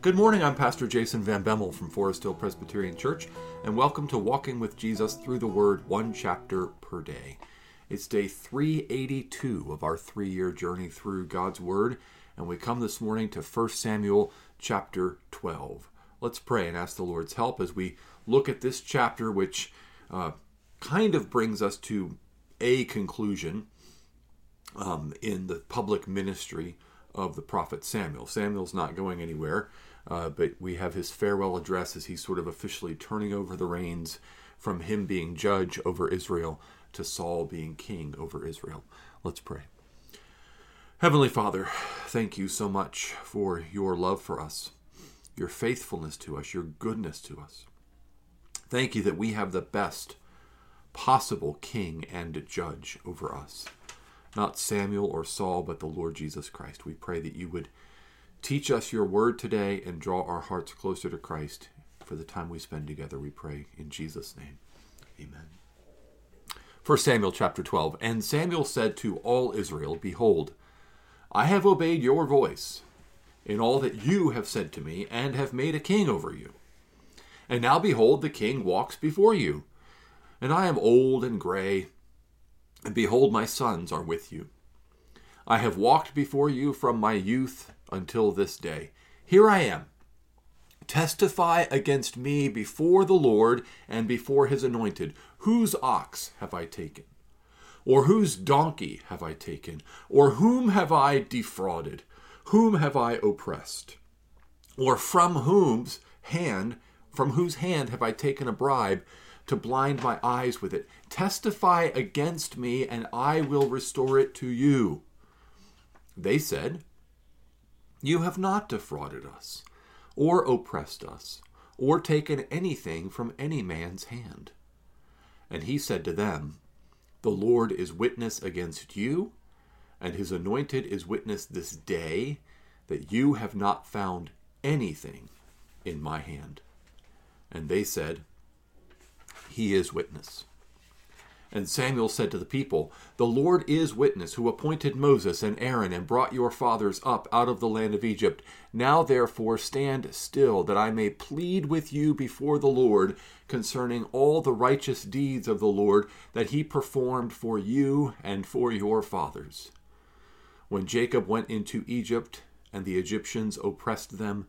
Good morning, I'm Pastor Jason Van Bemmel from Forest Hill Presbyterian Church, and welcome to Walking with Jesus Through the Word, one chapter per day. It's day 382 of our three year journey through God's Word, and we come this morning to 1 Samuel chapter 12. Let's pray and ask the Lord's help as we look at this chapter, which uh, kind of brings us to a conclusion um, in the public ministry of the prophet Samuel. Samuel's not going anywhere. Uh, but we have his farewell address as he's sort of officially turning over the reins from him being judge over Israel to Saul being king over Israel. Let's pray. Heavenly Father, thank you so much for your love for us, your faithfulness to us, your goodness to us. Thank you that we have the best possible king and judge over us. Not Samuel or Saul, but the Lord Jesus Christ. We pray that you would Teach us your word today and draw our hearts closer to Christ for the time we spend together, we pray in Jesus' name. Amen. 1 Samuel chapter 12 And Samuel said to all Israel, Behold, I have obeyed your voice in all that you have said to me, and have made a king over you. And now behold, the king walks before you, and I am old and gray, and behold, my sons are with you. I have walked before you from my youth until this day. Here I am. Testify against me before the Lord and before his anointed. Whose ox have I taken? Or whose donkey have I taken? Or whom have I defrauded? Whom have I oppressed? Or from whose hand, from whose hand have I taken a bribe to blind my eyes with it? Testify against me, and I will restore it to you. They said, you have not defrauded us, or oppressed us, or taken anything from any man's hand. And he said to them, The Lord is witness against you, and his anointed is witness this day, that you have not found anything in my hand. And they said, He is witness. And Samuel said to the people, The Lord is witness, who appointed Moses and Aaron and brought your fathers up out of the land of Egypt. Now therefore stand still, that I may plead with you before the Lord concerning all the righteous deeds of the Lord that he performed for you and for your fathers. When Jacob went into Egypt, and the Egyptians oppressed them,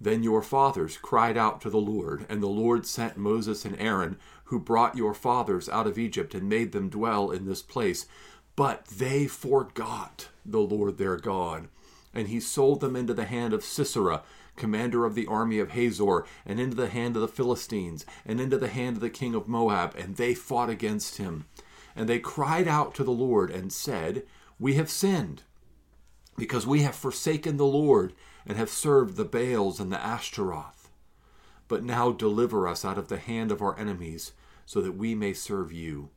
then your fathers cried out to the Lord, and the Lord sent Moses and Aaron, who brought your fathers out of Egypt and made them dwell in this place. But they forgot the Lord their God, and he sold them into the hand of Sisera, commander of the army of Hazor, and into the hand of the Philistines, and into the hand of the king of Moab, and they fought against him. And they cried out to the Lord and said, We have sinned, because we have forsaken the Lord and have served the Baals and the Ashtaroth. But now deliver us out of the hand of our enemies, so that we may serve you.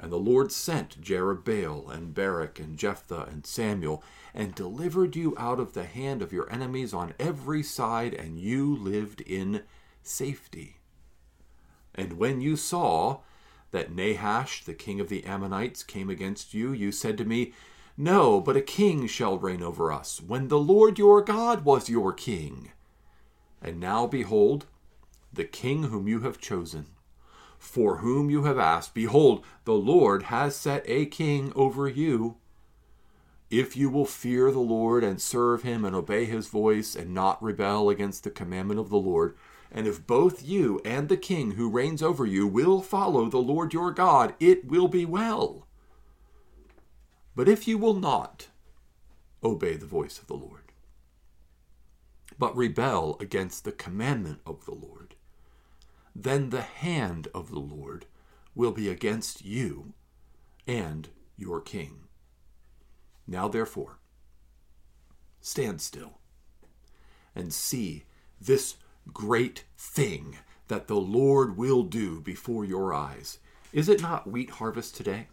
And the Lord sent Jerubbaal and Barak and Jephthah and Samuel, and delivered you out of the hand of your enemies on every side, and you lived in safety. And when you saw that Nahash, the king of the Ammonites, came against you, you said to me, no, but a king shall reign over us, when the Lord your God was your king. And now behold, the king whom you have chosen, for whom you have asked, behold, the Lord has set a king over you. If you will fear the Lord and serve him and obey his voice and not rebel against the commandment of the Lord, and if both you and the king who reigns over you will follow the Lord your God, it will be well. But if you will not obey the voice of the Lord, but rebel against the commandment of the Lord, then the hand of the Lord will be against you and your king. Now, therefore, stand still and see this great thing that the Lord will do before your eyes. Is it not wheat harvest today?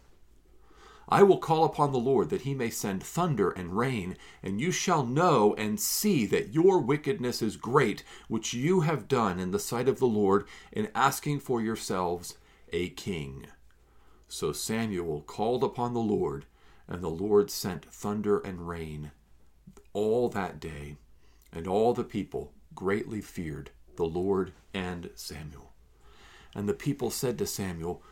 I will call upon the Lord that he may send thunder and rain, and you shall know and see that your wickedness is great, which you have done in the sight of the Lord in asking for yourselves a king. So Samuel called upon the Lord, and the Lord sent thunder and rain all that day, and all the people greatly feared the Lord and Samuel. And the people said to Samuel,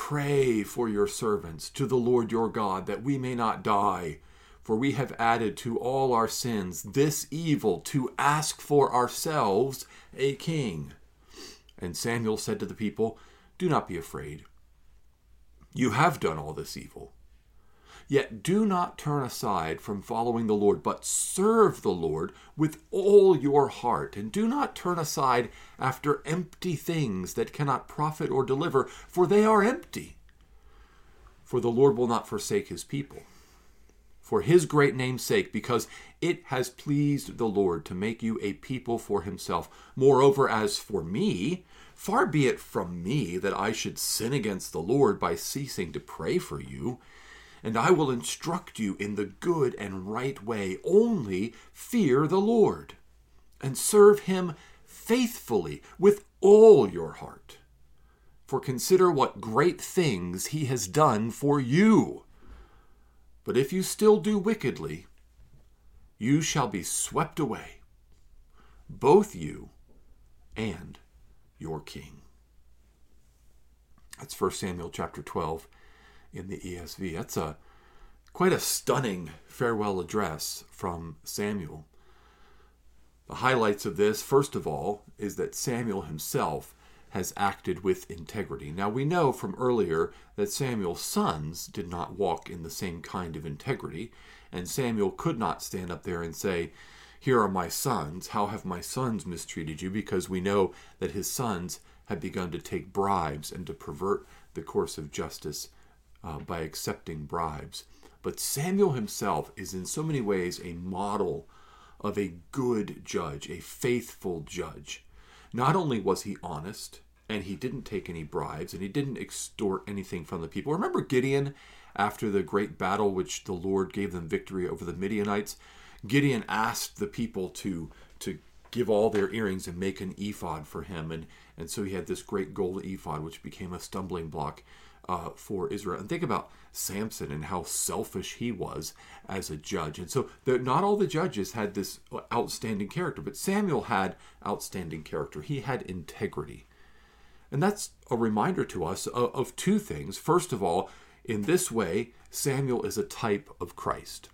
Pray for your servants to the Lord your God, that we may not die. For we have added to all our sins this evil to ask for ourselves a king. And Samuel said to the people, Do not be afraid. You have done all this evil. Yet do not turn aside from following the Lord, but serve the Lord with all your heart, and do not turn aside after empty things that cannot profit or deliver, for they are empty. For the Lord will not forsake his people. For his great name's sake, because it has pleased the Lord to make you a people for himself. Moreover, as for me, far be it from me that I should sin against the Lord by ceasing to pray for you and I will instruct you in the good and right way. Only fear the Lord, and serve him faithfully with all your heart. For consider what great things he has done for you. But if you still do wickedly, you shall be swept away, both you and your king. That's 1 Samuel chapter 12 in the ESV. That's a quite a stunning farewell address from Samuel. The highlights of this, first of all, is that Samuel himself has acted with integrity. Now, we know from earlier that Samuel's sons did not walk in the same kind of integrity, and Samuel could not stand up there and say, Here are my sons. How have my sons mistreated you? Because we know that his sons had begun to take bribes and to pervert the course of justice uh, by accepting bribes. But Samuel himself is in so many ways a model of a good judge, a faithful judge. Not only was he honest, and he didn't take any bribes, and he didn't extort anything from the people. Remember Gideon after the great battle which the Lord gave them victory over the Midianites? Gideon asked the people to to give all their earrings and make an ephod for him, and, and so he had this great gold ephod, which became a stumbling block uh, for Israel. And think about Samson and how selfish he was as a judge. And so the, not all the judges had this outstanding character, but Samuel had outstanding character. He had integrity. And that's a reminder to us of, of two things. First of all, in this way, Samuel is a type of Christ.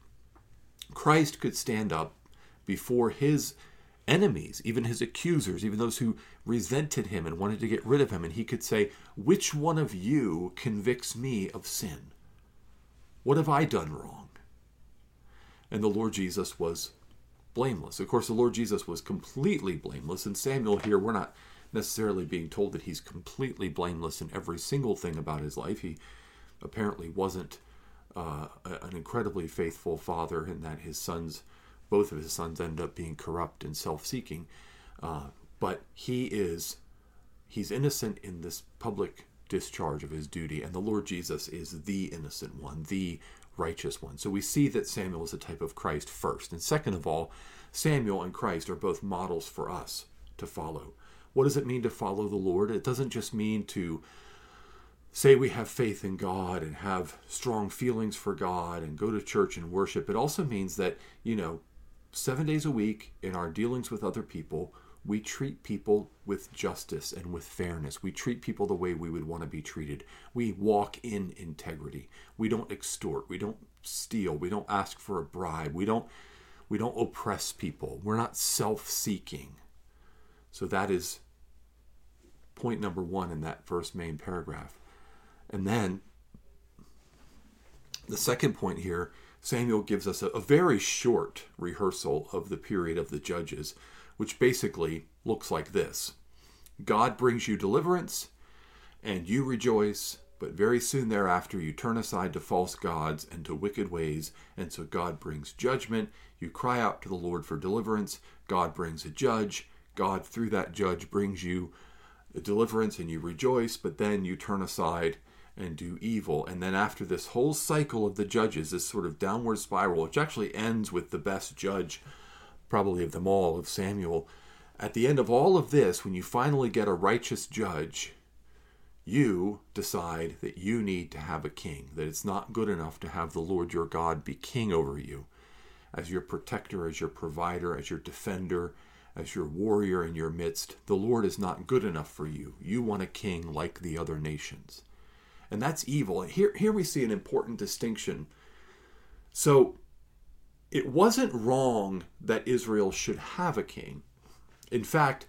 Christ could stand up before his enemies, even his accusers, even those who resented him and wanted to get rid of him. And he could say, Which one of you convicts me of sin? What have I done wrong? And the Lord Jesus was blameless. Of course, the Lord Jesus was completely blameless. And Samuel here, we're not necessarily being told that he's completely blameless in every single thing about his life. He apparently wasn't uh, an incredibly faithful father, in that his sons both of his sons end up being corrupt and self-seeking. Uh, but he is he's innocent in this public discharge of his duty, and the Lord Jesus is the innocent one, the righteous one. So we see that Samuel is a type of Christ first. And second of all, Samuel and Christ are both models for us to follow. What does it mean to follow the Lord? It doesn't just mean to say we have faith in God and have strong feelings for God and go to church and worship. It also means that, you know, seven days a week in our dealings with other people, we treat people with justice and with fairness. We treat people the way we would want to be treated. We walk in integrity. We don't extort. We don't steal. We don't ask for a bribe. We don't we don't oppress people. We're not self-seeking. So that is point number 1 in that first main paragraph. And then the second point here Samuel gives us a, a, very short rehearsal of the period of the judges, which basically looks like this God brings you deliverance, and you rejoice, but very soon thereafter you turn aside to false gods and to wicked ways, and so God brings judgment. You cry out to the Lord for deliverance, God brings a judge. God, through that judge, brings you deliverance, and you rejoice, but then you turn aside and do evil. And then after this whole cycle of the judges, this sort of downward spiral, which actually ends with the best judge, probably of them all, of Samuel, at the end of all of this, when you finally get a righteous judge, you decide that you need to have a king, that it's not good enough to have the Lord your God be king over you, as your protector, as your provider, as your defender, as your warrior in your midst. The Lord is not good enough for you. You want a king like the other nations. And that's evil. Here, here we see an important distinction. So, it wasn't wrong that Israel should have a king. In fact,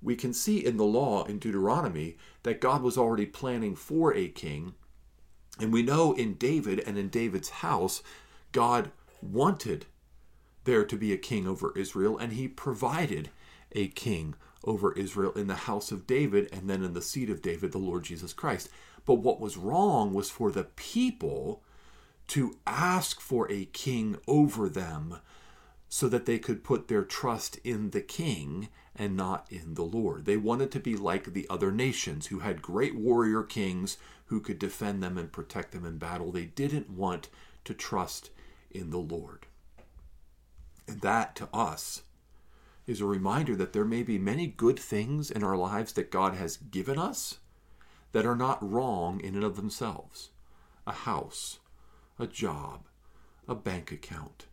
we can see in the law in Deuteronomy that God was already planning for a king. And we know in David and in David's house, God wanted there to be a king over Israel, and he provided a king over Israel in the house of David and then in the seed of David, the Lord Jesus Christ. But what was wrong was for the people to ask for a king over them so that they could put their trust in the king and not in the Lord. They wanted to be like the other nations who had great warrior kings who could defend them and protect them in battle. They didn't want to trust in the Lord. And that to us is a reminder that there may be many good things in our lives that God has given us that are not wrong in and of themselves a house, a job, a bank account,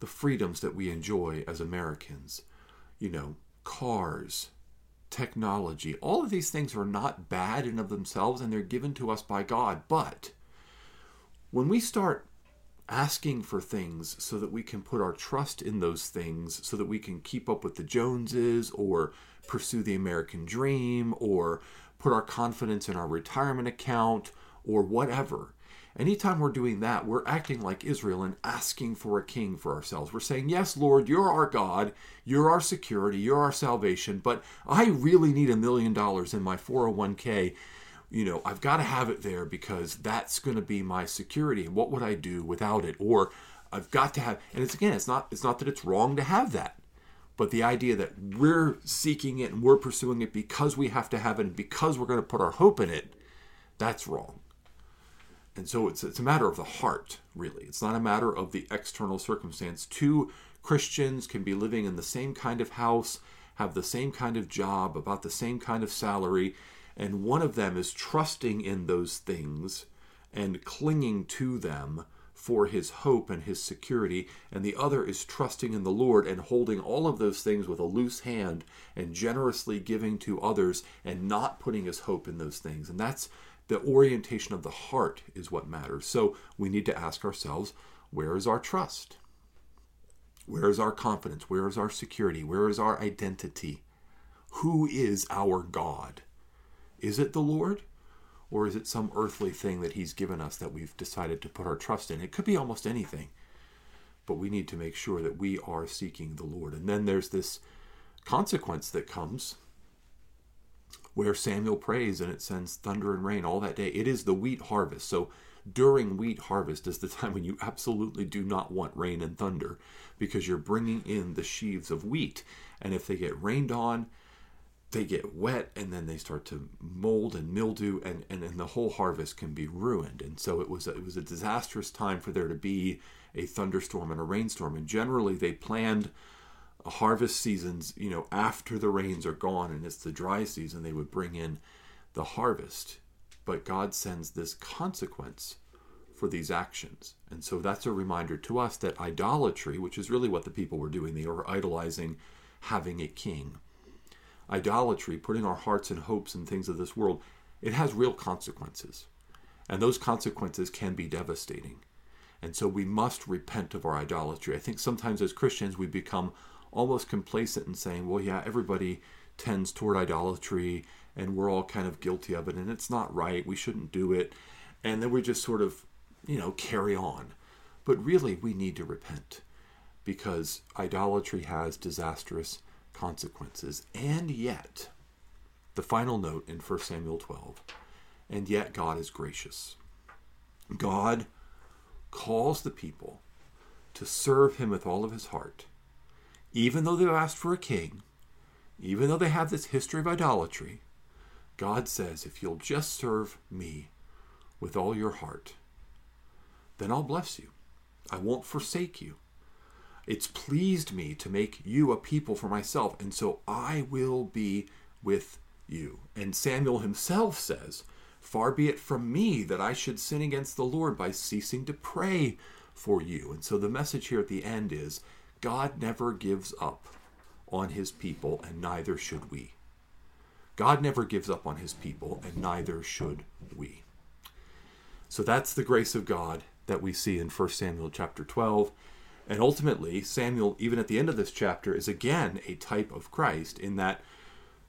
the freedoms that we enjoy as Americans, you know, cars, technology. All of these things are not bad in and of themselves and they're given to us by God. But when we start asking for things so that we can put our trust in those things so that we can keep up with the Joneses or pursue the American dream or put our confidence in our retirement account or whatever. Anytime we're doing that, we're acting like Israel and asking for a king for ourselves. We're saying, Yes, Lord, you're our God, you're our security, you're our salvation, but I really need a million dollars in my 401k. You know, I've got to have it there because that's going to be my security. And what would I do without it? Or I've got to have, and it's again, it's not, it's not that it's wrong to have that but the idea that we're seeking it and we're pursuing it because we have to have it and because we're going to put our hope in it, that's wrong. And so it's, it's a matter of the heart, really. It's not a matter of the external circumstance. Two Christians can be living in the same kind of house, have the same kind of job, about the same kind of salary, and one of them is trusting in those things and clinging to them for his hope and his security, and the other is trusting in the Lord and holding all of those things with a loose hand and generously giving to others and not putting his hope in those things. And that's the orientation of the heart is what matters. So we need to ask ourselves where is our trust? Where is our confidence? Where is our security? Where is our identity? Who is our God? Is it the Lord? Or is it some earthly thing that He's given us that we've decided to put our trust in? It could be almost anything. But we need to make sure that we are seeking the Lord. And then there's this consequence that comes where Samuel prays and it sends thunder and rain all that day. It is the wheat harvest. So during wheat harvest is the time when you absolutely do not want rain and thunder because you're bringing in the sheaves of wheat. And if they get rained on, they get wet and then they start to mold and mildew and, and, and the whole harvest can be ruined. And so it was a, it was a disastrous time for there to be a thunderstorm and a rainstorm. And generally they planned harvest seasons you know after the rains are gone and it's the dry season they would bring in the harvest. But god sends this consequence for these actions. And so that's a reminder to us that idolatry which is really what the people were doing they were idolizing having a king idolatry, putting our hearts and hopes in things of this world, it has real consequences. And those consequences can be devastating. And so we must repent of our idolatry. I think sometimes as Christians we become almost complacent in saying, well, yeah, everybody tends toward idolatry and we're all kind of guilty of it and it's not right. We shouldn't do it. And then we just sort of, you know, carry on. But really, we need to repent because idolatry has disastrous consequences. And yet, the final note in 1 Samuel 12, and yet God is gracious. God calls the people to serve him with all of his heart, even though they've asked for a king, even though they have this history of idolatry. God says, if you'll just serve me with all your heart, then I'll bless you. I won't forsake you. It's pleased me to make you a people for myself, and so I will be with you. And Samuel himself says, Far be it from me that I should sin against the Lord by ceasing to pray for you. And so the message here at the end is God never gives up on his people, and neither should we. God never gives up on his people, and neither should we. So that's the grace of God that we see in 1 Samuel chapter 12. And ultimately, Samuel, even at the end of this chapter, is again a type of Christ in that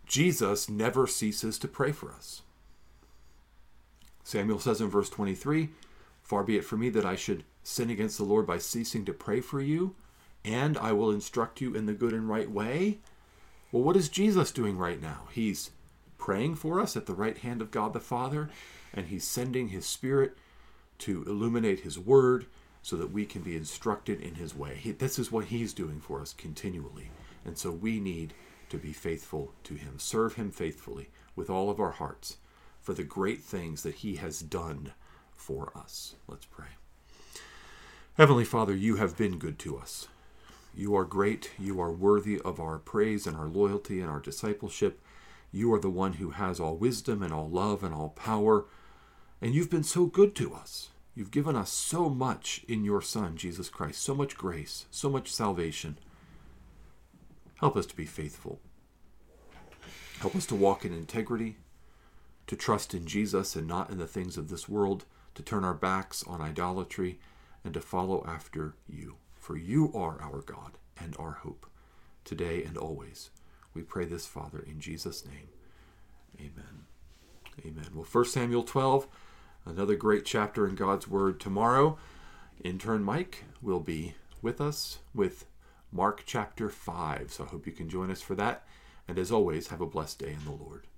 Jesus never ceases to pray for us. Samuel says in verse 23 Far be it from me that I should sin against the Lord by ceasing to pray for you, and I will instruct you in the good and right way. Well, what is Jesus doing right now? He's praying for us at the right hand of God the Father, and he's sending his Spirit to illuminate his word so that we can be instructed in his way. He, this is what he's doing for us continually. And so we need to be faithful to him, serve him faithfully with all of our hearts for the great things that he has done for us. Let's pray. Heavenly Father, you have been good to us. You are great. You are worthy of our praise and our loyalty and our discipleship. You are the one who has all wisdom and all love and all power. And you've been so good to us. You've given us so much in your Son, Jesus Christ, so much grace, so much salvation. Help us to be faithful. Help us to walk in integrity, to trust in Jesus and not in the things of this world, to turn our backs on idolatry, and to follow after you. For you are our God and our hope, today and always. We pray this, Father, in Jesus' name. Amen. Amen. Well, 1 Samuel 12, another great chapter in God's Word tomorrow. Intern Mike will be with us with Mark chapter 5. So I hope you can join us for that. And as always, have a blessed day in the Lord.